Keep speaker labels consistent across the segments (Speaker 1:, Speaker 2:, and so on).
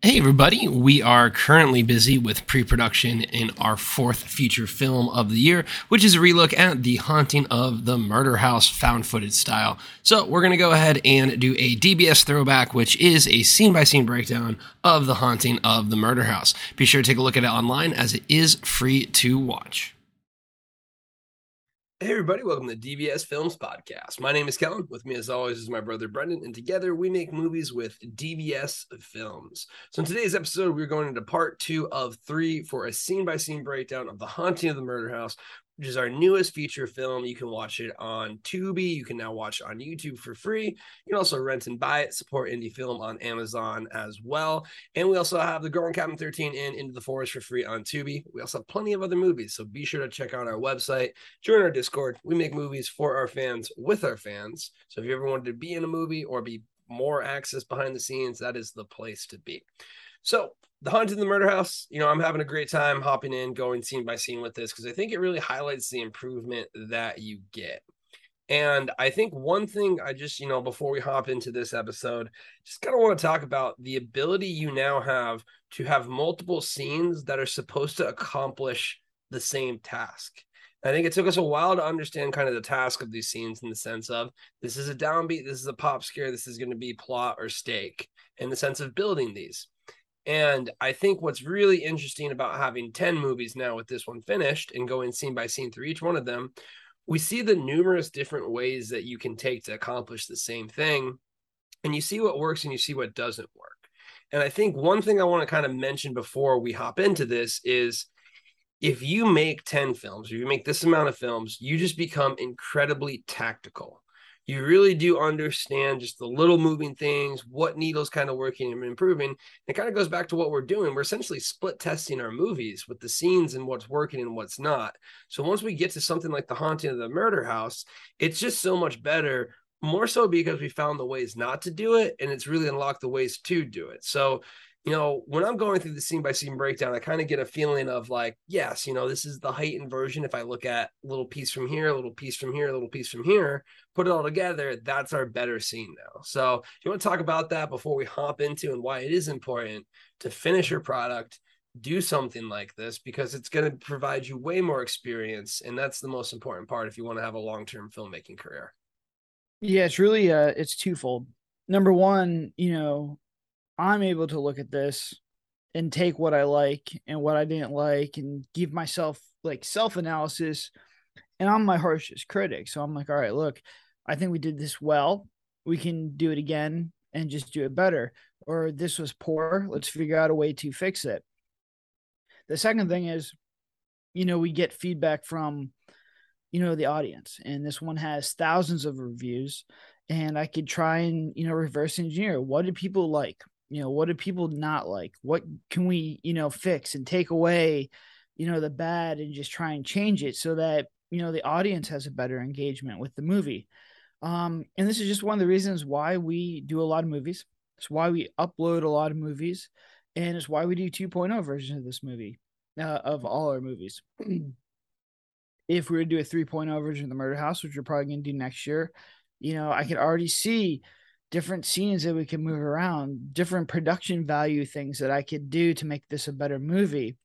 Speaker 1: Hey, everybody. We are currently busy with pre production in our fourth feature film of the year, which is a relook at The Haunting of the Murder House found footage style. So, we're going to go ahead and do a DBS throwback, which is a scene by scene breakdown of The Haunting of the Murder House. Be sure to take a look at it online as it is free to watch. Hey, everybody, welcome to DBS Films Podcast. My name is Kellen. With me, as always, is my brother Brendan, and together we make movies with DBS Films. So, in today's episode, we're going into part two of three for a scene by scene breakdown of The Haunting of the Murder House, which is our newest feature film. You can watch it on Tubi. You can now watch it on YouTube for free. You can also rent and buy it, support indie film on Amazon as well. And we also have The Girl in Cabin 13 and Into the Forest for free on Tubi. We also have plenty of other movies. So be sure to check out our website, join our Discord. We make movies for our fans with our fans. So if you ever wanted to be in a movie or be more access behind the scenes, that is the place to be. So the hunt in the murder house you know i'm having a great time hopping in going scene by scene with this because i think it really highlights the improvement that you get and i think one thing i just you know before we hop into this episode just kind of want to talk about the ability you now have to have multiple scenes that are supposed to accomplish the same task I think it took us a while to understand kind of the task of these scenes in the sense of this is a downbeat, this is a pop scare, this is going to be plot or stake in the sense of building these. And I think what's really interesting about having 10 movies now with this one finished and going scene by scene through each one of them, we see the numerous different ways that you can take to accomplish the same thing. And you see what works and you see what doesn't work. And I think one thing I want to kind of mention before we hop into this is if you make 10 films, or you make this amount of films, you just become incredibly tactical you really do understand just the little moving things, what needles kind of working and improving. It kind of goes back to what we're doing. We're essentially split testing our movies with the scenes and what's working and what's not. So once we get to something like the haunting of the murder house, it's just so much better. More so because we found the ways not to do it, and it's really unlocked the ways to do it. So you know, when I'm going through the scene by scene breakdown, I kind of get a feeling of like, yes, you know, this is the heightened version. If I look at a little piece from here, a little piece from here, a little piece from here, put it all together, that's our better scene now. So, you want to talk about that before we hop into and why it is important to finish your product, do something like this because it's going to provide you way more experience, and that's the most important part if you want to have a long term filmmaking career.
Speaker 2: Yeah, it's really uh, it's twofold. Number one, you know, I'm able to look at this and take what I like and what I didn't like and give myself like self analysis. And I'm my harshest critic. So I'm like, all right, look, I think we did this well. We can do it again and just do it better. Or this was poor. Let's figure out a way to fix it. The second thing is, you know, we get feedback from, you know, the audience. And this one has thousands of reviews. And I could try and, you know, reverse engineer what did people like? You know what do people not like? What can we you know fix and take away you know the bad and just try and change it so that you know the audience has a better engagement with the movie? Um and this is just one of the reasons why we do a lot of movies. It's why we upload a lot of movies and it's why we do 2.0 versions of this movie uh, of all our movies. If we were to do a 3.0 version of the murder house which we're probably going to do next year you know i could already see different scenes that we can move around, different production value things that I could do to make this a better movie.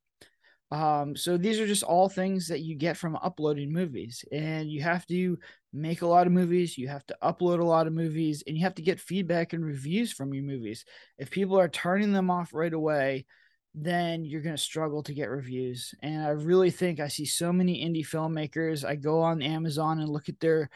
Speaker 2: Um, so these are just all things that you get from uploading movies, and you have to make a lot of movies, you have to upload a lot of movies, and you have to get feedback and reviews from your movies. If people are turning them off right away, then you're going to struggle to get reviews. And I really think I see so many indie filmmakers. I go on Amazon and look at their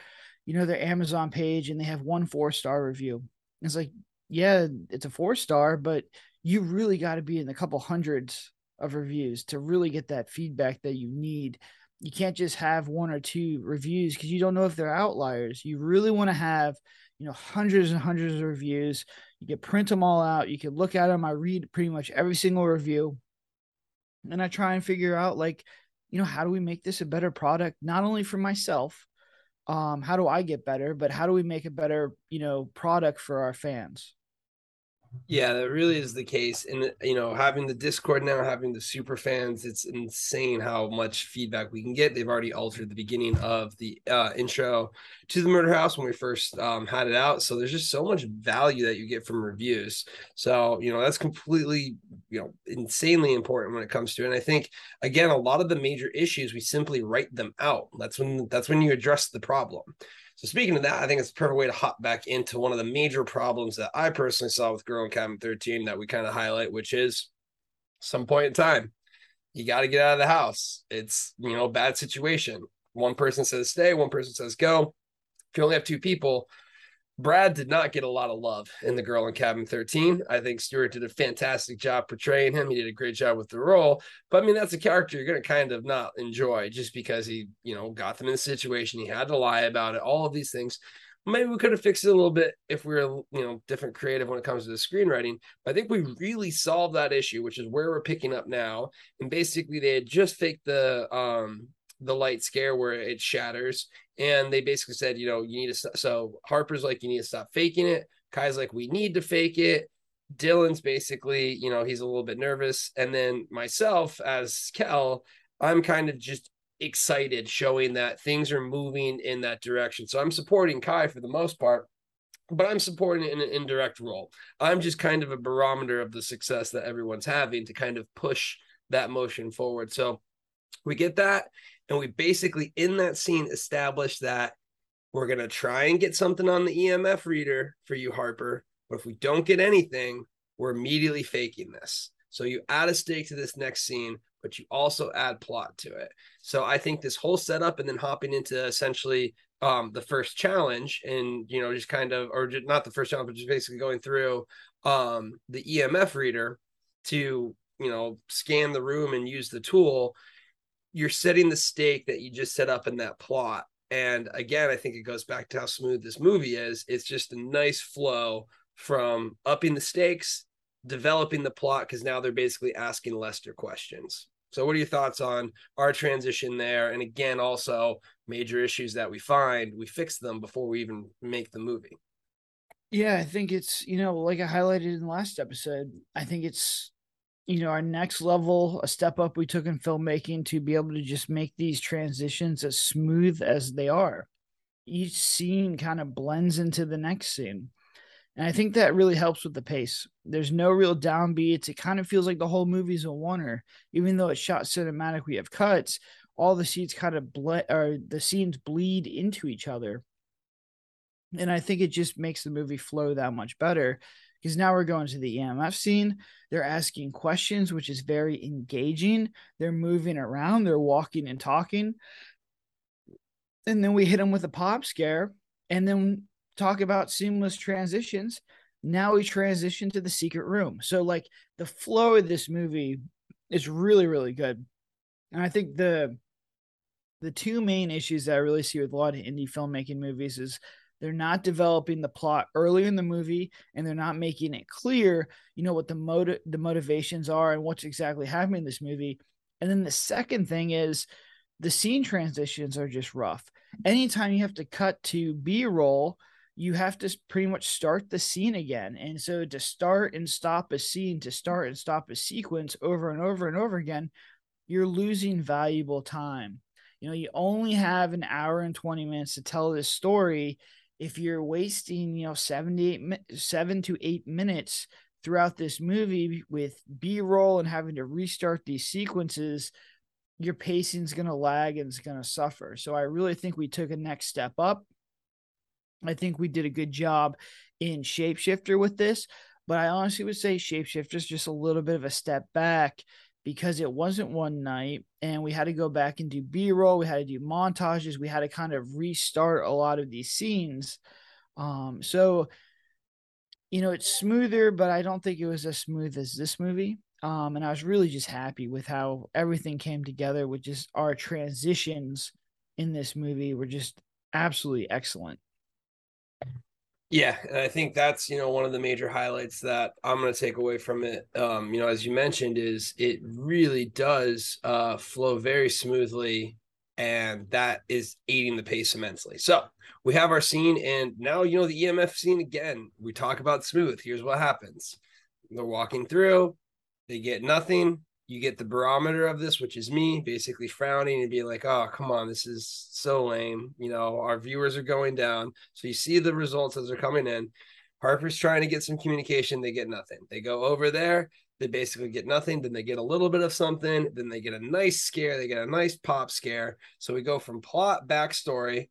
Speaker 2: you know their Amazon page and they have one four star review. It's like, yeah, it's a four star, but you really got to be in a couple hundreds of reviews to really get that feedback that you need. You can't just have one or two reviews because you don't know if they're outliers. You really want to have, you know, hundreds and hundreds of reviews. You can print them all out. You can look at them. I read pretty much every single review, and I try and figure out like, you know, how do we make this a better product, not only for myself, um, how do I get better, but how do we make a better, you know, product for our fans?
Speaker 1: Yeah, that really is the case. And you know, having the Discord now, having the super fans, it's insane how much feedback we can get. They've already altered the beginning of the uh, intro to the Murder House when we first um, had it out. So there's just so much value that you get from reviews. So you know, that's completely you know insanely important when it comes to. It. And I think again, a lot of the major issues we simply write them out. That's when that's when you address the problem. So speaking of that, I think it's a perfect way to hop back into one of the major problems that I personally saw with in Cabin 13 that we kind of highlight, which is some point in time, you got to get out of the house. It's, you know, bad situation. One person says stay, one person says go. If you only have two people, Brad did not get a lot of love in The Girl in Cabin 13. I think Stewart did a fantastic job portraying him. He did a great job with the role. But I mean, that's a character you're going to kind of not enjoy just because he, you know, got them in the situation. He had to lie about it, all of these things. Maybe we could have fixed it a little bit if we were, you know, different creative when it comes to the screenwriting. But I think we really solved that issue, which is where we're picking up now. And basically, they had just faked the um the light scare where it shatters and they basically said, you know, you need to. So Harper's like, you need to stop faking it. Kai's like, we need to fake it. Dylan's basically, you know, he's a little bit nervous. And then myself as Kel, I'm kind of just excited, showing that things are moving in that direction. So I'm supporting Kai for the most part, but I'm supporting in an indirect role. I'm just kind of a barometer of the success that everyone's having to kind of push that motion forward. So we get that. And we basically, in that scene, established that we're going to try and get something on the EMF reader for you, Harper. But if we don't get anything, we're immediately faking this. So you add a stake to this next scene, but you also add plot to it. So I think this whole setup and then hopping into essentially um, the first challenge and, you know, just kind of, or just, not the first challenge, but just basically going through um, the EMF reader to, you know, scan the room and use the tool you're setting the stake that you just set up in that plot. And again, I think it goes back to how smooth this movie is. It's just a nice flow from upping the stakes, developing the plot, because now they're basically asking Lester questions. So, what are your thoughts on our transition there? And again, also major issues that we find, we fix them before we even make the movie.
Speaker 2: Yeah, I think it's, you know, like I highlighted in the last episode, I think it's you know, our next level, a step up we took in filmmaking to be able to just make these transitions as smooth as they are. Each scene kind of blends into the next scene. And I think that really helps with the pace. There's no real downbeats. It kind of feels like the whole movie's a oneer. Even though it's shot cinematic, we have cuts, all the scenes kind of blend or the scenes bleed into each other. And I think it just makes the movie flow that much better because now we're going to the EMF scene. They're asking questions, which is very engaging. They're moving around, they're walking and talking. And then we hit them with a pop scare and then talk about seamless transitions. Now we transition to the secret room. So, like, the flow of this movie is really, really good. And I think the the two main issues that I really see with a lot of indie filmmaking movies is they're not developing the plot early in the movie and they're not making it clear, you know, what the motive the motivations are and what's exactly happening in this movie. And then the second thing is the scene transitions are just rough. Anytime you have to cut to B-roll, you have to pretty much start the scene again. And so to start and stop a scene, to start and stop a sequence over and over and over again, you're losing valuable time. You know, you only have an hour and 20 minutes to tell this story if you're wasting, you know, 78 7 to 8 minutes throughout this movie with B-roll and having to restart these sequences, your pacing's going to lag and it's going to suffer. So I really think we took a next step up. I think we did a good job in Shapeshifter with this, but I honestly would say Shapeshifter is just a little bit of a step back because it wasn't one night and we had to go back and do b-roll we had to do montages we had to kind of restart a lot of these scenes. Um so you know it's smoother but i don't think it was as smooth as this movie. Um and i was really just happy with how everything came together with just our transitions in this movie were just absolutely excellent
Speaker 1: yeah, and I think that's you know one of the major highlights that I'm going to take away from it. Um, you know, as you mentioned, is it really does uh, flow very smoothly and that is aiding the pace immensely. So we have our scene, and now you know the EMF scene again. We talk about smooth. Here's what happens: they're walking through, they get nothing. You get the barometer of this, which is me basically frowning and being like, "Oh, come on, this is so lame." You know, our viewers are going down. So you see the results as they're coming in. Harper's trying to get some communication. They get nothing. They go over there. They basically get nothing. Then they get a little bit of something. Then they get a nice scare. They get a nice pop scare. So we go from plot backstory.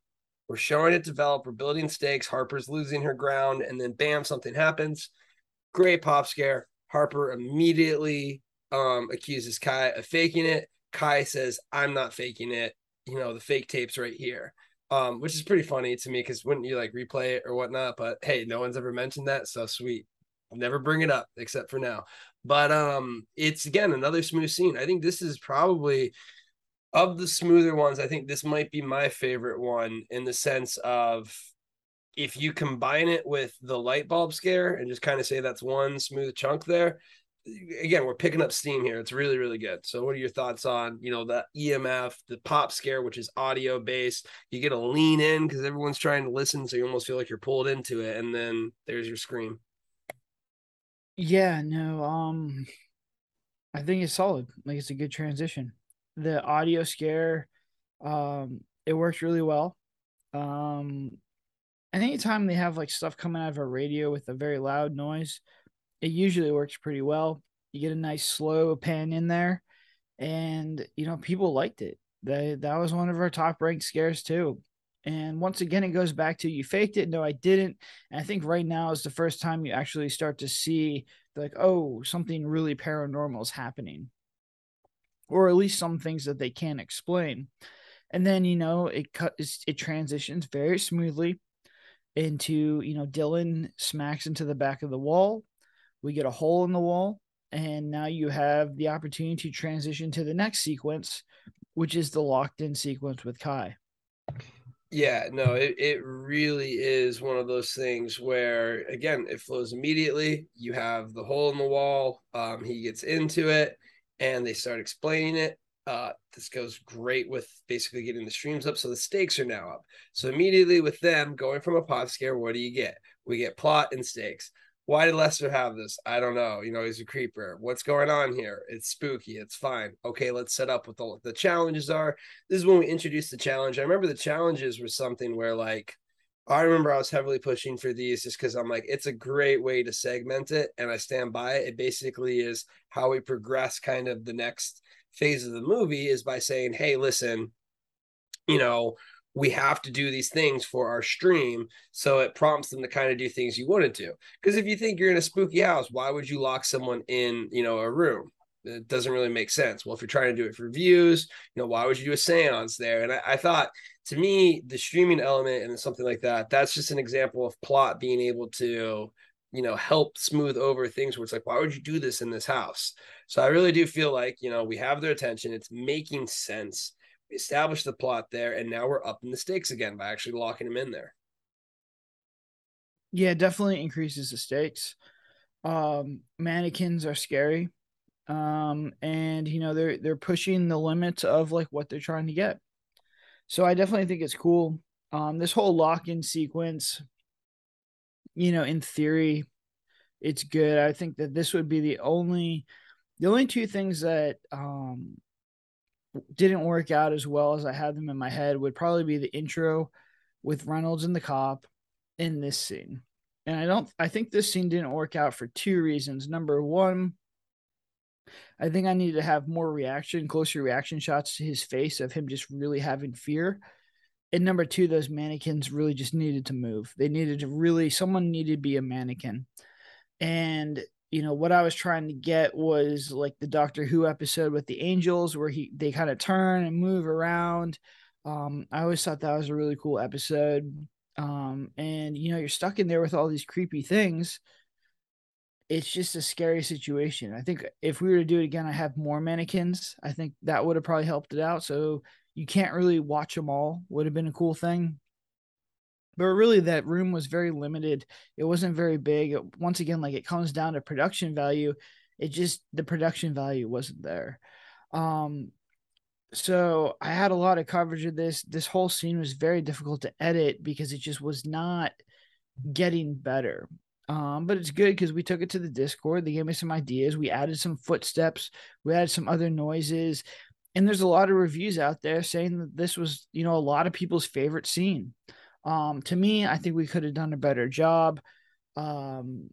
Speaker 1: We're showing it develop. We're building stakes. Harper's losing her ground. And then bam, something happens. Great pop scare. Harper immediately um, accuses Kai of faking it. Kai says, I'm not faking it. You know, the fake tape's right here um, which is pretty funny to me because wouldn't you like replay it or whatnot? But hey, no one's ever mentioned that, so sweet. I'll never bring it up except for now. But um, it's again another smooth scene. I think this is probably of the smoother ones. I think this might be my favorite one in the sense of if you combine it with the light bulb scare and just kind of say that's one smooth chunk there, again, we're picking up steam here. It's really, really good. So, what are your thoughts on you know the EMF, the pop scare, which is audio based? You get a lean in because everyone's trying to listen, so you almost feel like you're pulled into it, and then there's your scream.
Speaker 2: Yeah, no, um, I think it's solid. Like it's a good transition. The audio scare, um, it works really well. Um, anytime they have like stuff coming out of a radio with a very loud noise, it usually works pretty well. You get a nice slow pan in there, and you know people liked it. That that was one of our top ranked scares too. And once again, it goes back to you faked it. No, I didn't. And I think right now is the first time you actually start to see like, oh, something really paranormal is happening, or at least some things that they can't explain. And then you know it cut it transitions very smoothly into you know Dylan smacks into the back of the wall we get a hole in the wall, and now you have the opportunity to transition to the next sequence, which is the locked in sequence with Kai.
Speaker 1: Yeah, no, it, it really is one of those things where again it flows immediately. You have the hole in the wall. Um, he gets into it and they start explaining it. Uh, this goes great with basically getting the streams up. So the stakes are now up. So immediately with them going from a pop scare, what do you get? We get plot and stakes why did Lester have this? I don't know. You know, he's a creeper. What's going on here? It's spooky. It's fine. Okay, let's set up what the, the challenges are. This is when we introduced the challenge. I remember the challenges were something where, like, I remember I was heavily pushing for these just because I'm like, it's a great way to segment it. And I stand by it. It basically is how we progress kind of the next phase of the movie is by saying, hey, listen, you know, we have to do these things for our stream so it prompts them to kind of do things you wouldn't do. Because if you think you're in a spooky house why would you lock someone in you know a room? It doesn't really make sense. Well if you're trying to do it for views you know why would you do a seance there? And I, I thought to me the streaming element and something like that that's just an example of plot being able to you know help smooth over things where it's like why would you do this in this house? So i really do feel like you know we have their attention. It's making sense established the plot there, and now we're upping the stakes again by actually locking him in there.
Speaker 2: Yeah, definitely increases the stakes. Um, mannequins are scary, um, and you know they're they're pushing the limits of like what they're trying to get. So I definitely think it's cool. Um, this whole lock-in sequence, you know, in theory, it's good. I think that this would be the only the only two things that um didn't work out as well as I had them in my head would probably be the intro with Reynolds and the cop in this scene. And I don't I think this scene didn't work out for two reasons. Number one, I think I need to have more reaction, closer reaction shots to his face of him just really having fear. And number two, those mannequins really just needed to move. They needed to really someone needed to be a mannequin. And you know what I was trying to get was like the Doctor Who episode with the angels where he they kind of turn and move around. Um, I always thought that was a really cool episode. Um, and you know you're stuck in there with all these creepy things. It's just a scary situation. I think if we were to do it again, I have more mannequins. I think that would have probably helped it out. So you can't really watch them all. Would have been a cool thing but really that room was very limited it wasn't very big once again like it comes down to production value it just the production value wasn't there um so I had a lot of coverage of this. This whole scene was very difficult to edit because it just was not getting better. Um, but it's good because we took it to the Discord. They gave me some ideas. We added some footsteps. We added some other noises. And there's a lot of reviews out there saying that this was, you know, a lot of people's favorite scene. Um, to me, I think we could have done a better job. Um,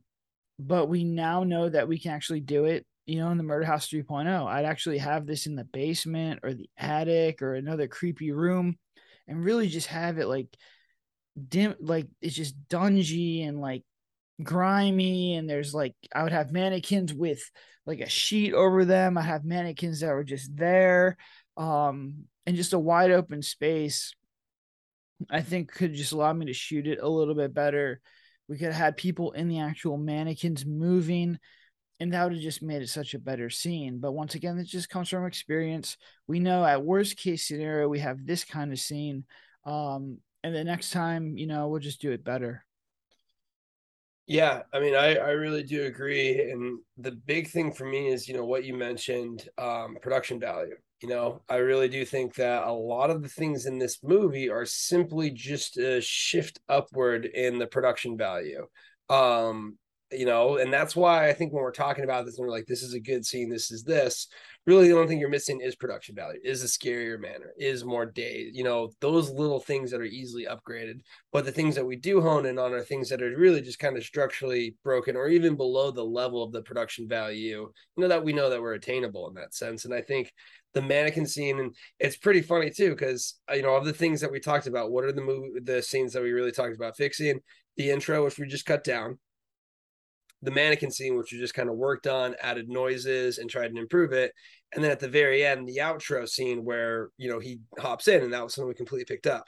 Speaker 2: but we now know that we can actually do it you know, in the Murder House 3.0. I'd actually have this in the basement or the attic or another creepy room and really just have it like dim like it's just dungy and like grimy and there's like I would have mannequins with like a sheet over them. I have mannequins that were just there um and just a wide open space. I think could just allow me to shoot it a little bit better. We could have had people in the actual mannequins moving and that would have just made it such a better scene. But once again, it just comes from experience. We know at worst case scenario, we have this kind of scene. Um, and the next time, you know, we'll just do it better.
Speaker 1: Yeah, I mean, I I really do agree, and the big thing for me is you know what you mentioned, um, production value. You know, I really do think that a lot of the things in this movie are simply just a shift upward in the production value. Um, you know, and that's why I think when we're talking about this and we're like, this is a good scene, this is this, really the only thing you're missing is production value, is a scarier manor, is more days, you know, those little things that are easily upgraded. But the things that we do hone in on are things that are really just kind of structurally broken or even below the level of the production value, you know, that we know that we're attainable in that sense. And I think the mannequin scene and it's pretty funny too because uh, you know of the things that we talked about what are the movie the scenes that we really talked about fixing the intro which we just cut down the mannequin scene, which we just kind of worked on, added noises and tried to improve it. And then at the very end, the outro scene where, you know, he hops in and that was something we completely picked up.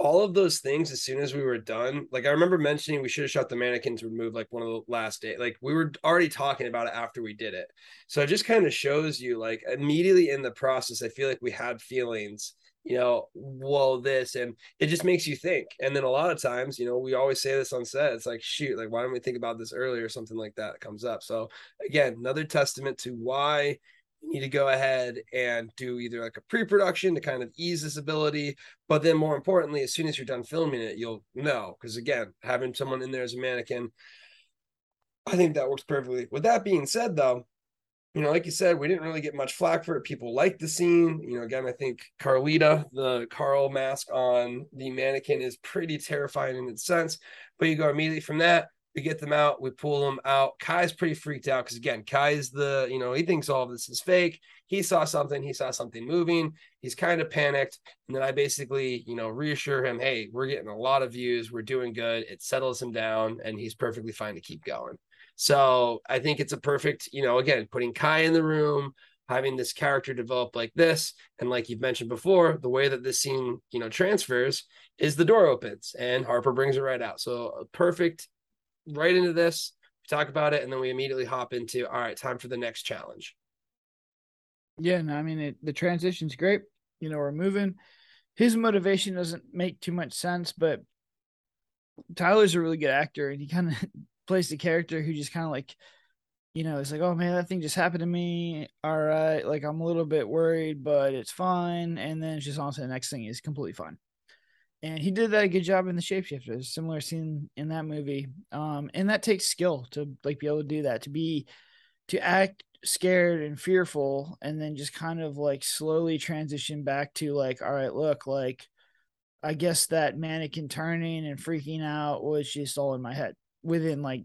Speaker 1: All of those things, as soon as we were done, like I remember mentioning we should have shot the mannequins remove like one of the last day. Like we were already talking about it after we did it. So it just kind of shows you like immediately in the process, I feel like we had feelings you know, well, this, and it just makes you think. And then a lot of times, you know, we always say this on set. It's like, shoot, like, why don't we think about this earlier? Something like that comes up. So again, another testament to why you need to go ahead and do either like a pre-production to kind of ease this ability, but then more importantly, as soon as you're done filming it, you'll know. Because again, having someone in there as a mannequin, I think that works perfectly. With that being said, though, you know, like you said, we didn't really get much flack for it. People liked the scene. You know, again, I think Carlita, the Carl mask on the mannequin is pretty terrifying in its sense. But you go immediately from that, we get them out, we pull them out. Kai's pretty freaked out because again, Kai's the, you know, he thinks all of this is fake. He saw something, he saw something moving. He's kind of panicked. And then I basically, you know, reassure him, hey, we're getting a lot of views, we're doing good. It settles him down, and he's perfectly fine to keep going. So I think it's a perfect, you know, again, putting Kai in the room, having this character develop like this. And like you've mentioned before, the way that this scene, you know, transfers is the door opens and Harper brings it right out. So perfect right into this. We talk about it, and then we immediately hop into all right, time for the next challenge.
Speaker 2: Yeah, no, I mean it, the transition's great. You know, we're moving. His motivation doesn't make too much sense, but Tyler's a really good actor, and he kind of plays the character who just kind of like, you know, it's like, oh man, that thing just happened to me. All right, like I'm a little bit worried, but it's fine. And then it's just on to the next thing is completely fine. And he did that a good job in the shapeshifter. Similar scene in that movie. Um, and that takes skill to like be able to do that, to be to act scared and fearful, and then just kind of like slowly transition back to like, all right, look, like I guess that mannequin turning and freaking out was just all in my head within like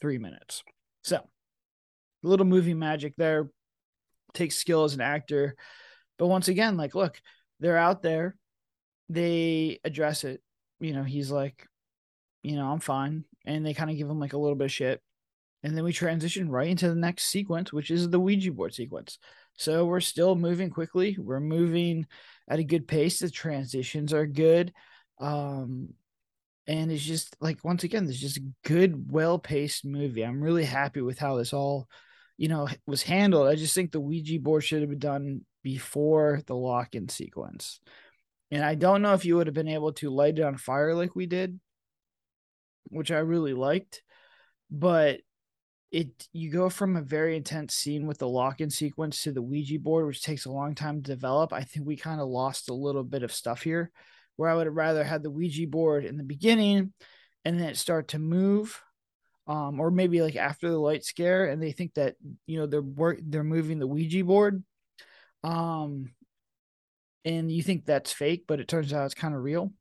Speaker 2: three minutes. So, a little movie magic there. Takes skill as an actor. But once again, like, look, they're out there. They address it. You know, he's like, you know, I'm fine. And they kind of give him like a little bit of shit. And then we transition right into the next sequence, which is the Ouija board sequence. So we're still moving quickly. We're moving at a good pace. The transitions are good. Um, and it's just like once again it's just a good well-paced movie i'm really happy with how this all you know was handled i just think the ouija board should have been done before the lock-in sequence and i don't know if you would have been able to light it on fire like we did which i really liked but it you go from a very intense scene with the lock-in sequence to the Ouija board, which takes a long time to develop. I think we kind of lost a little bit of stuff here, where I would have rather had the Ouija board in the beginning and then it start to move. Um, or maybe like after the light scare, and they think that you know they're work they're moving the Ouija board, um, and you think that's fake, but it turns out it's kind of real.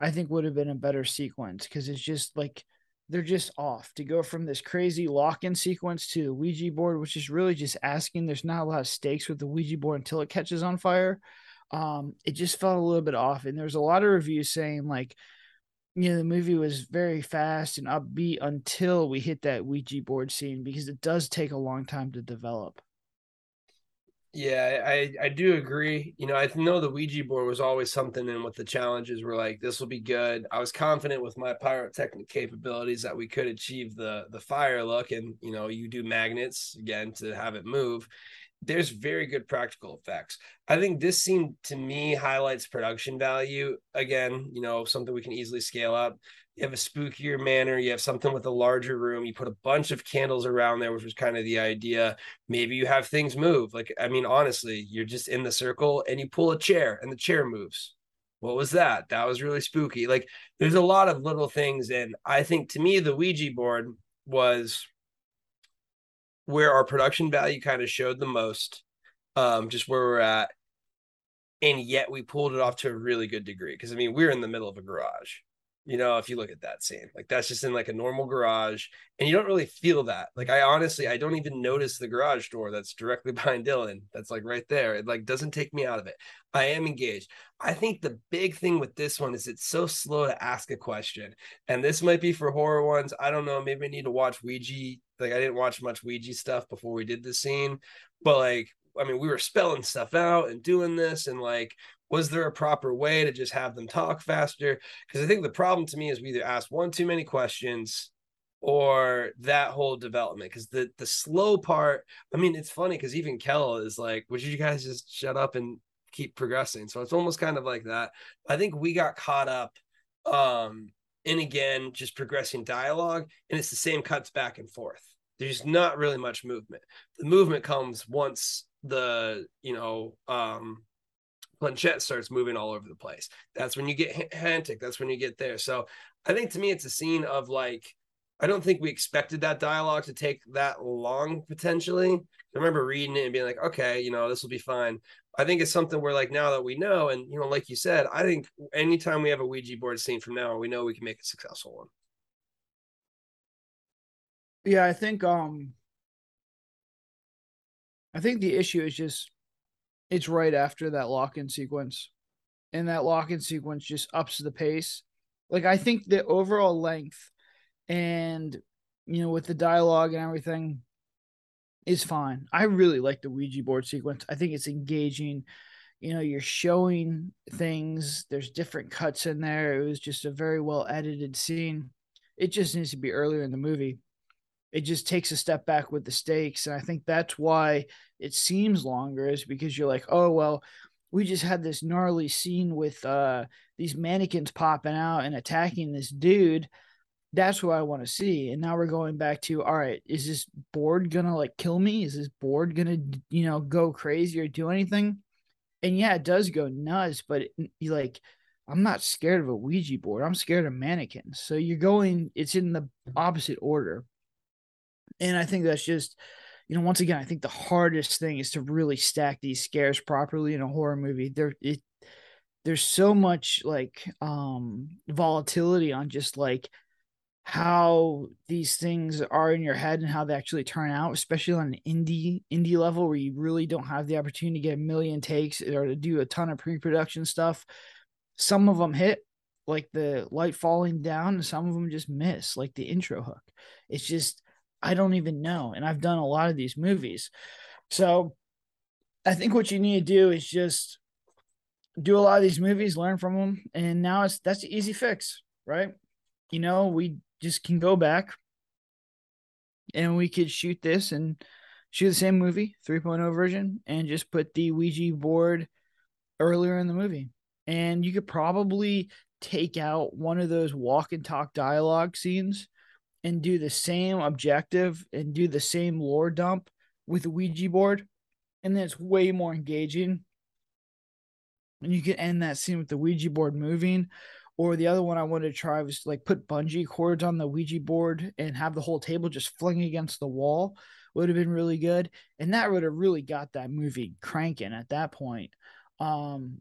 Speaker 2: I think would have been a better sequence because it's just like they're just off to go from this crazy lock-in sequence to Ouija board, which is really just asking. There's not a lot of stakes with the Ouija board until it catches on fire. Um, it just felt a little bit off, and there's a lot of reviews saying like, you know, the movie was very fast and upbeat until we hit that Ouija board scene because it does take a long time to develop.
Speaker 1: Yeah, I I do agree. You know, I know the Ouija board was always something, and with the challenges, we're like, this will be good. I was confident with my pyrotechnic capabilities that we could achieve the the fire look, and you know, you do magnets again to have it move. There's very good practical effects. I think this scene to me highlights production value. Again, you know, something we can easily scale up you have a spookier manor you have something with a larger room you put a bunch of candles around there which was kind of the idea. Maybe you have things move like i mean honestly you're just in the circle and you pull a chair and the chair moves. What was that? That was really spooky. Like there's a lot of little things and i think to me the ouija board was where our production value kind of showed the most um just where we're at. And yet we pulled it off to a really good degree because i mean we're in the middle of a garage you know if you look at that scene like that's just in like a normal garage and you don't really feel that. Like i honestly i don't even notice the garage door that's directly behind dylan that's like right there. It like doesn't take me out of it. I am engaged. I think the big thing with this one is it's so slow to ask a question and this might be for horror ones. I don't know. Maybe i need to watch ouija like i didn't watch much ouija stuff before we did this scene but like I mean, we were spelling stuff out and doing this, and like was there a proper way to just have them talk faster? Because I think the problem to me is we either ask one too many questions or that whole development. Because the the slow part, I mean, it's funny because even Kel is like, "Would you guys just shut up and keep progressing?" So it's almost kind of like that. I think we got caught up um in again just progressing dialogue, and it's the same cuts back and forth. There's not really much movement. The movement comes once the you know um planchette starts moving all over the place. That's when you get Hantic. That's when you get there. So I think to me, it's a scene of like, I don't think we expected that dialogue to take that long potentially. I remember reading it and being like, okay, you know, this will be fine. I think it's something where like now that we know, and you know, like you said, I think anytime we have a Ouija board scene from now, we know we can make a successful one.
Speaker 2: Yeah, I think um I think the issue is just it's right after that lock in sequence. And that lock in sequence just ups the pace. Like I think the overall length and you know with the dialogue and everything is fine. I really like the Ouija board sequence. I think it's engaging. You know, you're showing things. There's different cuts in there. It was just a very well edited scene. It just needs to be earlier in the movie it just takes a step back with the stakes. And I think that's why it seems longer, is because you're like, oh, well, we just had this gnarly scene with uh, these mannequins popping out and attacking this dude. That's what I want to see. And now we're going back to, all right, is this board gonna like kill me? Is this board gonna, you know, go crazy or do anything? And yeah, it does go nuts, but it, like, I'm not scared of a Ouija board. I'm scared of mannequins. So you're going, it's in the opposite order. And I think that's just, you know, once again, I think the hardest thing is to really stack these scares properly in a horror movie. There, it, there's so much like um volatility on just like how these things are in your head and how they actually turn out, especially on an indie indie level where you really don't have the opportunity to get a million takes or to do a ton of pre-production stuff. Some of them hit, like the light falling down, and some of them just miss, like the intro hook. It's just I don't even know. And I've done a lot of these movies. So I think what you need to do is just do a lot of these movies, learn from them. And now it's that's the easy fix, right? You know, we just can go back and we could shoot this and shoot the same movie, 3.0 version, and just put the Ouija board earlier in the movie. And you could probably take out one of those walk and talk dialogue scenes and do the same objective and do the same lore dump with a Ouija board, and then it's way more engaging. And you can end that scene with the Ouija board moving. Or the other one I wanted to try was like put bungee cords on the Ouija board and have the whole table just fling against the wall. Would have been really good. And that would have really got that movie cranking at that point. Um,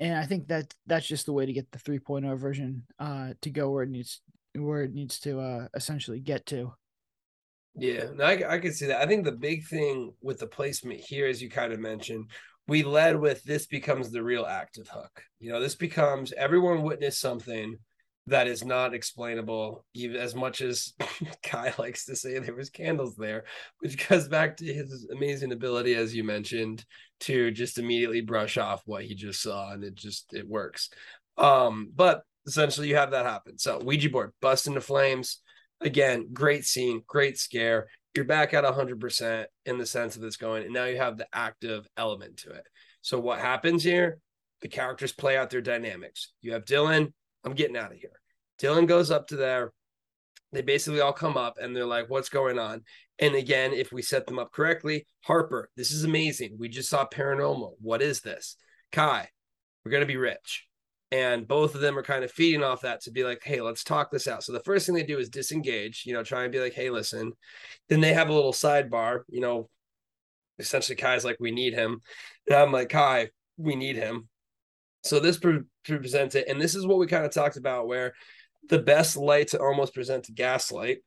Speaker 2: and I think that that's just the way to get the 3.0 version uh, to go where it needs where it needs to uh, essentially get to.
Speaker 1: Yeah, no, I, I can see that. I think the big thing with the placement here, as you kind of mentioned, we led with this becomes the real active hook. You know, this becomes everyone witnessed something that is not explainable, even as much as Kai likes to say there was candles there, which goes back to his amazing ability, as you mentioned, to just immediately brush off what he just saw, and it just it works. Um, but essentially, you have that happen. So Ouija board bust into flames. Again, great scene, great scare. You're back at 100% in the sense of this going, and now you have the active element to it. So what happens here? The characters play out their dynamics. You have Dylan, I'm getting out of here. Dylan goes up to there. They basically all come up and they're like, what's going on? And again, if we set them up correctly, Harper, this is amazing. We just saw paranormal. What is this? Kai, we're going to be rich. And both of them are kind of feeding off that to be like, hey, let's talk this out. So the first thing they do is disengage, you know, try and be like, hey, listen. Then they have a little sidebar, you know, essentially Kai's like, we need him. And I'm like, Kai, we need him. So this pre- presents it, and this is what we kind of talked about, where the best light to almost present to gaslight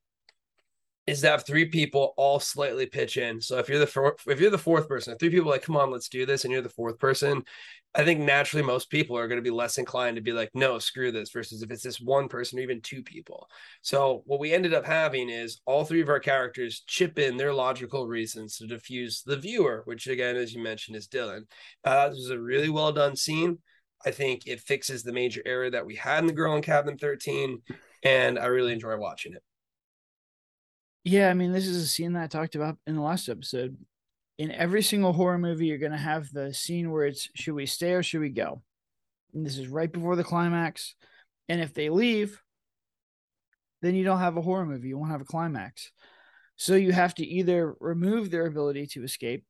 Speaker 1: is to have three people all slightly pitch in. So if you're the four, if you're the fourth person, three people like, come on, let's do this, and you're the fourth person, I think naturally most people are going to be less inclined to be like, no, screw this, versus if it's this one person or even two people. So what we ended up having is all three of our characters chip in their logical reasons to diffuse the viewer, which again, as you mentioned, is Dylan. Uh, this is a really well done scene. I think it fixes the major error that we had in the Girl in Cabin 13, and I really enjoy watching it.
Speaker 2: Yeah, I mean, this is a scene that I talked about in the last episode. In every single horror movie, you're going to have the scene where it's should we stay or should we go? And this is right before the climax. And if they leave, then you don't have a horror movie. You won't have a climax. So you have to either remove their ability to escape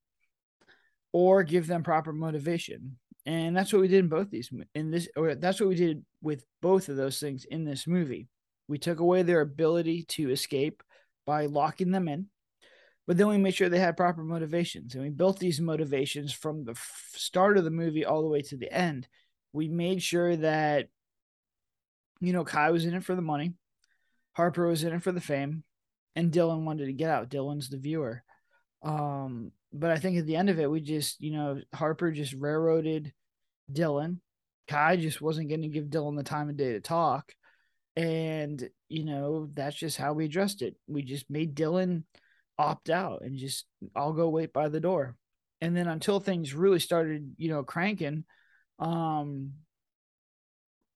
Speaker 2: or give them proper motivation and that's what we did in both these in this or that's what we did with both of those things in this movie we took away their ability to escape by locking them in but then we made sure they had proper motivations and we built these motivations from the f- start of the movie all the way to the end we made sure that you know kai was in it for the money harper was in it for the fame and dylan wanted to get out dylan's the viewer um but I think at the end of it, we just, you know, Harper just railroaded Dylan. Kai just wasn't going to give Dylan the time of day to talk. And, you know, that's just how we addressed it. We just made Dylan opt out and just, I'll go wait by the door. And then until things really started, you know, cranking, um,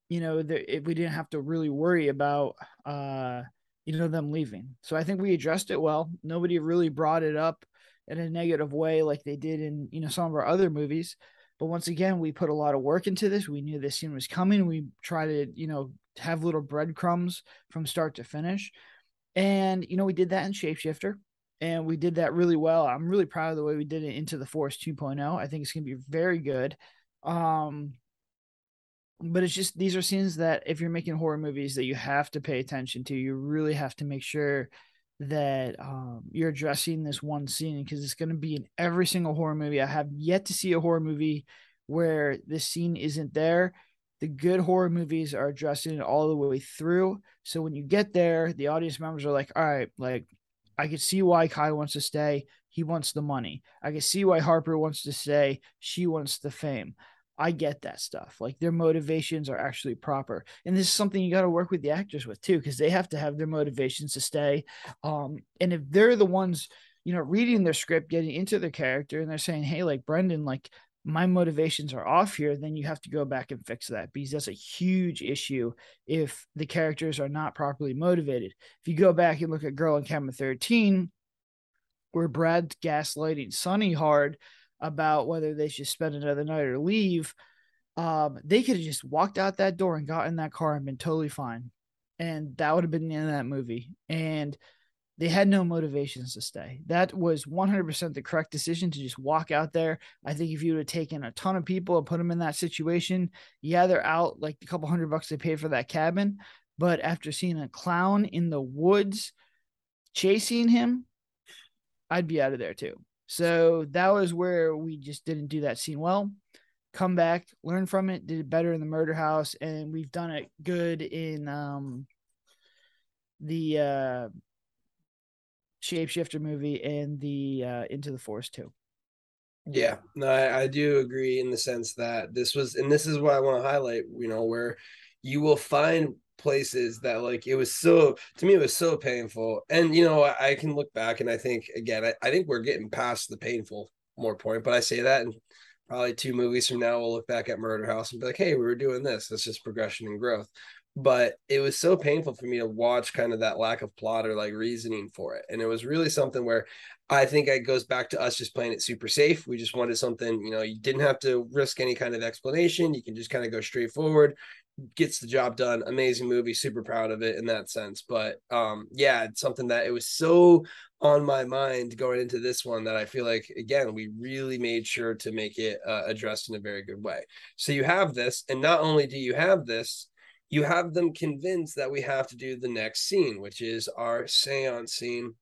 Speaker 2: you know, the, we didn't have to really worry about, uh, you know, them leaving. So I think we addressed it well. Nobody really brought it up in a negative way like they did in you know some of our other movies but once again we put a lot of work into this we knew this scene was coming we tried to you know have little breadcrumbs from start to finish. And you know we did that in shapeshifter and we did that really well. I'm really proud of the way we did it into the forest 2.0 i think it's going to be very good. Um but it's just these are scenes that if you're making horror movies that you have to pay attention to. You really have to make sure that um, you're addressing this one scene because it's going to be in every single horror movie. I have yet to see a horror movie where this scene isn't there. The good horror movies are addressing it all the way through. So when you get there, the audience members are like, all right, like I can see why Kai wants to stay. He wants the money. I can see why Harper wants to stay. She wants the fame. I get that stuff. Like their motivations are actually proper. And this is something you got to work with the actors with too, because they have to have their motivations to stay. Um, and if they're the ones, you know, reading their script, getting into their character, and they're saying, Hey, like Brendan, like my motivations are off here, then you have to go back and fix that because that's a huge issue if the characters are not properly motivated. If you go back and look at Girl in Cabin 13, where Brad's gaslighting Sonny hard about whether they should spend another night or leave, um, they could have just walked out that door and got in that car and been totally fine. and that would have been the end of that movie. And they had no motivations to stay. That was 100% the correct decision to just walk out there. I think if you would have taken a ton of people and put them in that situation, yeah, they're out like a couple hundred bucks they paid for that cabin. But after seeing a clown in the woods chasing him, I'd be out of there too. So that was where we just didn't do that scene well. Come back, learn from it, did it better in the murder house, and we've done it good in um the uh shapeshifter movie and the uh into the forest too.
Speaker 1: Yeah, no, I, I do agree in the sense that this was, and this is what I want to highlight, you know, where you will find places that like it was so to me it was so painful. And you know i, I can look back and i think again I, I, think we're getting past the painful more point but i say that and probably two movies from now we'll look back at murder house and be like hey we were doing this. That's just progression and growth but it was so painful for me to watch kind of that lack of plot or like reasoning for it and it was really something where i think it goes back to us just playing it super safe we just wanted something you know you didn't have to risk any kind of explanation you can just kind of go straight forward gets the job done. Amazing movie, super proud of it in that sense. But um, yeah, it's something that it was so on my mind going into this one that I feel like again we really made sure to make it uh, addressed in a very good way. So you have this, and not only do you have this, you have them convinced that we have to do the next scene, which is our seance scene.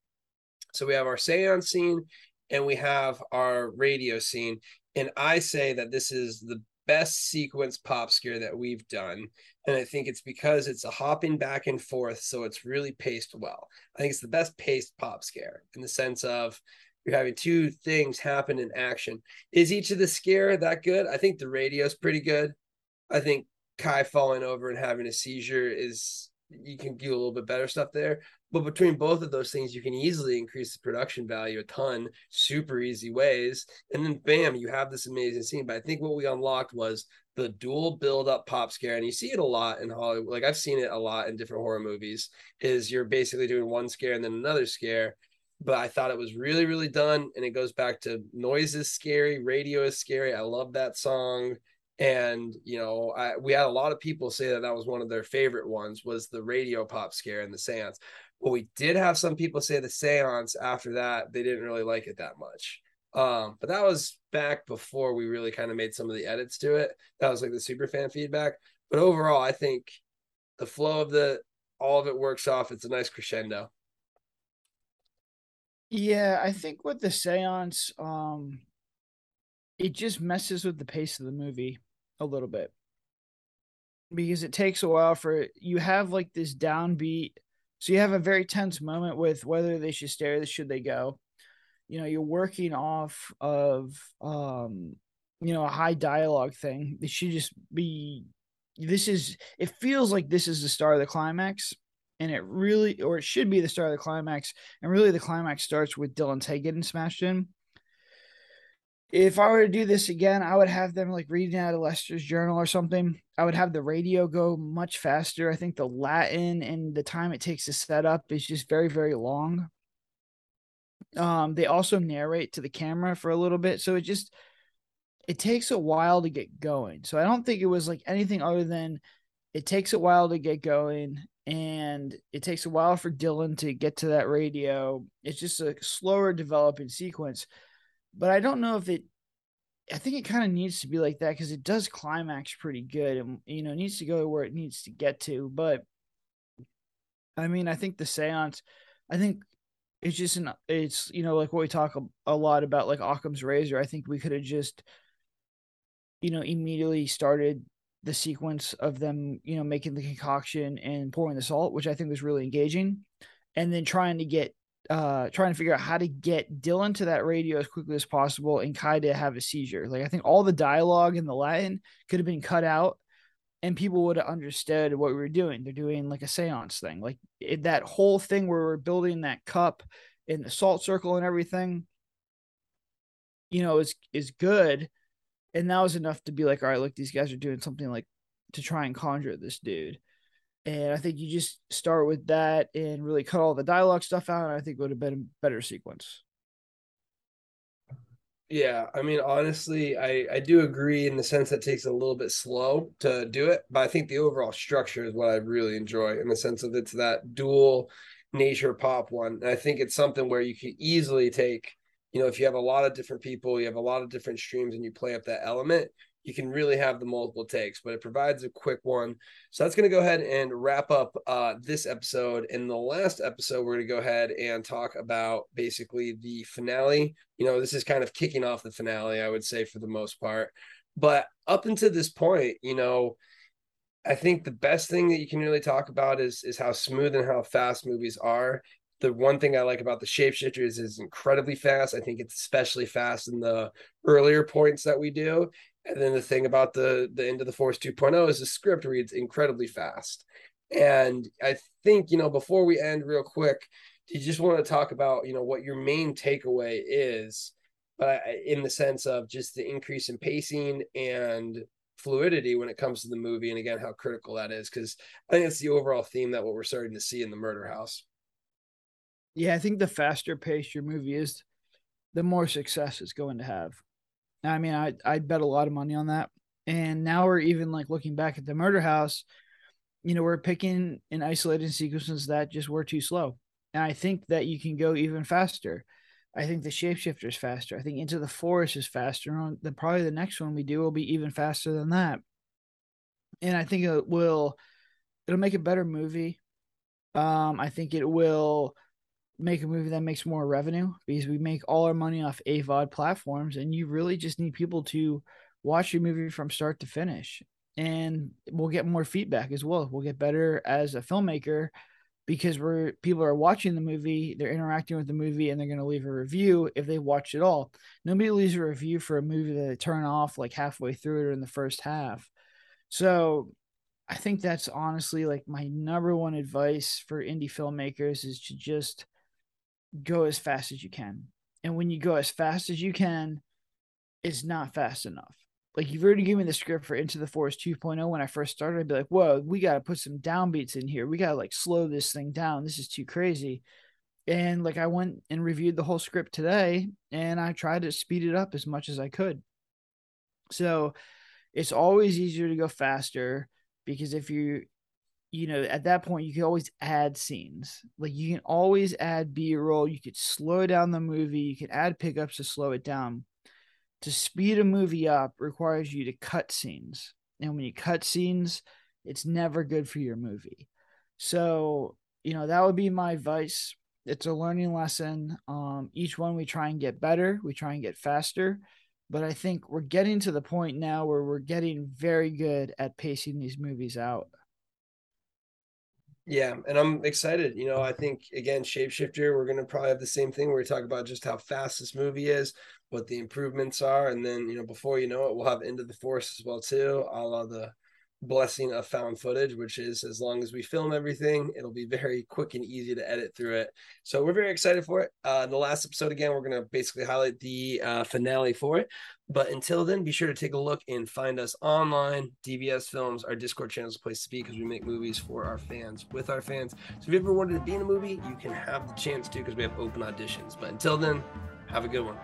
Speaker 1: So we have our seance scene and we have our radio scene. And I say that this is the best sequence pop scare that we've done. And I think it's because it's a hopping back and forth. So it's really paced well. I think it's the best paced pop scare in the sense of you're having two things happen in action. Is each of the scare that good? I think the radio is pretty good. I think Kai falling over and having a seizure is you can do a little bit better stuff there. But between both of those things, you can easily increase the production value a ton, super easy ways. And then bam, you have this amazing scene. But I think what we unlocked was the dual build up pop scare. And you see it a lot in Hollywood. Like I've seen it a lot in different horror movies, is you're basically doing one scare and then another scare. But I thought it was really, really done. And it goes back to noise is scary, radio is scary. I love that song and you know I, we had a lot of people say that that was one of their favorite ones was the radio pop scare and the seance. But we did have some people say the seance after that they didn't really like it that much. Um, but that was back before we really kind of made some of the edits to it. That was like the super fan feedback. But overall i think the flow of the all of it works off. It's a nice crescendo.
Speaker 2: Yeah i think with the seance um it just messes with the pace of the movie a little bit. Because it takes a while for you have like this downbeat so you have a very tense moment with whether they should stay should they go. You know you're working off of um you know a high dialogue thing. It should just be this is it feels like this is the start of the climax and it really or it should be the start of the climax and really the climax starts with dylan's head getting smashed in if I were to do this again, I would have them like reading out of Lester's journal or something. I would have the radio go much faster. I think the Latin and the time it takes to set up is just very, very long. Um, they also narrate to the camera for a little bit, so it just it takes a while to get going. So I don't think it was like anything other than it takes a while to get going and it takes a while for Dylan to get to that radio. It's just a slower developing sequence but I don't know if it. I think it kind of needs to be like that because it does climax pretty good, and you know needs to go where it needs to get to. But I mean, I think the seance. I think it's just an. It's you know like what we talk a, a lot about, like Occam's razor. I think we could have just, you know, immediately started the sequence of them, you know, making the concoction and pouring the salt, which I think was really engaging, and then trying to get uh trying to figure out how to get Dylan to that radio as quickly as possible and Kai to have a seizure. Like I think all the dialogue in the Latin could have been cut out and people would have understood what we were doing. They're doing like a seance thing. Like it, that whole thing where we're building that cup in the salt circle and everything, you know, is is good. And that was enough to be like, all right, look, these guys are doing something like to try and conjure this dude. And I think you just start with that and really cut all the dialogue stuff out. And I think it would have been a better sequence.
Speaker 1: Yeah, I mean, honestly, I I do agree in the sense that it takes a little bit slow to do it, but I think the overall structure is what I really enjoy in the sense of it's that dual nature pop one. And I think it's something where you can easily take, you know, if you have a lot of different people, you have a lot of different streams, and you play up that element, you can really have the multiple takes, but it provides a quick one. So that's going to go ahead and wrap up uh, this episode. In the last episode, we're going to go ahead and talk about basically the finale. You know, this is kind of kicking off the finale, I would say, for the most part. But up until this point, you know, I think the best thing that you can really talk about is is how smooth and how fast movies are. The one thing I like about the shapeshifters is incredibly fast. I think it's especially fast in the earlier points that we do. And then the thing about the the Into the Forest 2.0 is the script reads incredibly fast. And I think, you know, before we end real quick, do you just want to talk about, you know, what your main takeaway is, but in the sense of just the increase in pacing and fluidity when it comes to the movie and again how critical that is because I think it's the overall theme that what we're starting to see in the murder house.
Speaker 2: Yeah, I think the faster paced your movie is, the more success it's going to have. I mean, I I bet a lot of money on that. And now we're even like looking back at the murder house, you know, we're picking in isolated sequences that just were too slow. And I think that you can go even faster. I think the shapeshifter is faster. I think Into the Forest is faster. The probably the next one we do will be even faster than that. And I think it will it'll make a better movie. Um, I think it will make a movie that makes more revenue because we make all our money off AVOD platforms, and you really just need people to watch your movie from start to finish. And we'll get more feedback as well. We'll get better as a filmmaker because we're people are watching the movie, they're interacting with the movie, and they're going to leave a review if they watch it all. Nobody leaves a review for a movie that they turn off like halfway through it or in the first half. So I think that's honestly like my number one advice for indie filmmakers is to just go as fast as you can. And when you go as fast as you can, it's not fast enough. Like you've already given me the script for Into the Forest 2.0 when I first started. I'd be like, whoa, we got to put some downbeats in here. We got to like slow this thing down. This is too crazy. And like I went and reviewed the whole script today and I tried to speed it up as much as I could. So it's always easier to go faster because if you you know, at that point, you can always add scenes. Like you can always add B roll. You could slow down the movie. You can add pickups to slow it down. To speed a movie up requires you to cut scenes. And when you cut scenes, it's never good for your movie. So, you know, that would be my advice. It's a learning lesson. Um, each one we try and get better, we try and get faster. But I think we're getting to the point now where we're getting very good at pacing these movies out.
Speaker 1: Yeah, and I'm excited. You know, I think again, Shapeshifter, we're gonna probably have the same thing where we talk about just how fast this movie is, what the improvements are, and then you know, before you know it, we'll have Into the Forest as well too, a la the blessing of found footage, which is as long as we film everything, it'll be very quick and easy to edit through it. So we're very excited for it. Uh, the last episode, again, we're going to basically highlight the uh, finale for it. But until then, be sure to take a look and find us online. DBS Films, our Discord channel is a place to be because we make movies for our fans, with our fans. So if you ever wanted to be in a movie, you can have the chance to because we have open auditions. But until then, have a good one.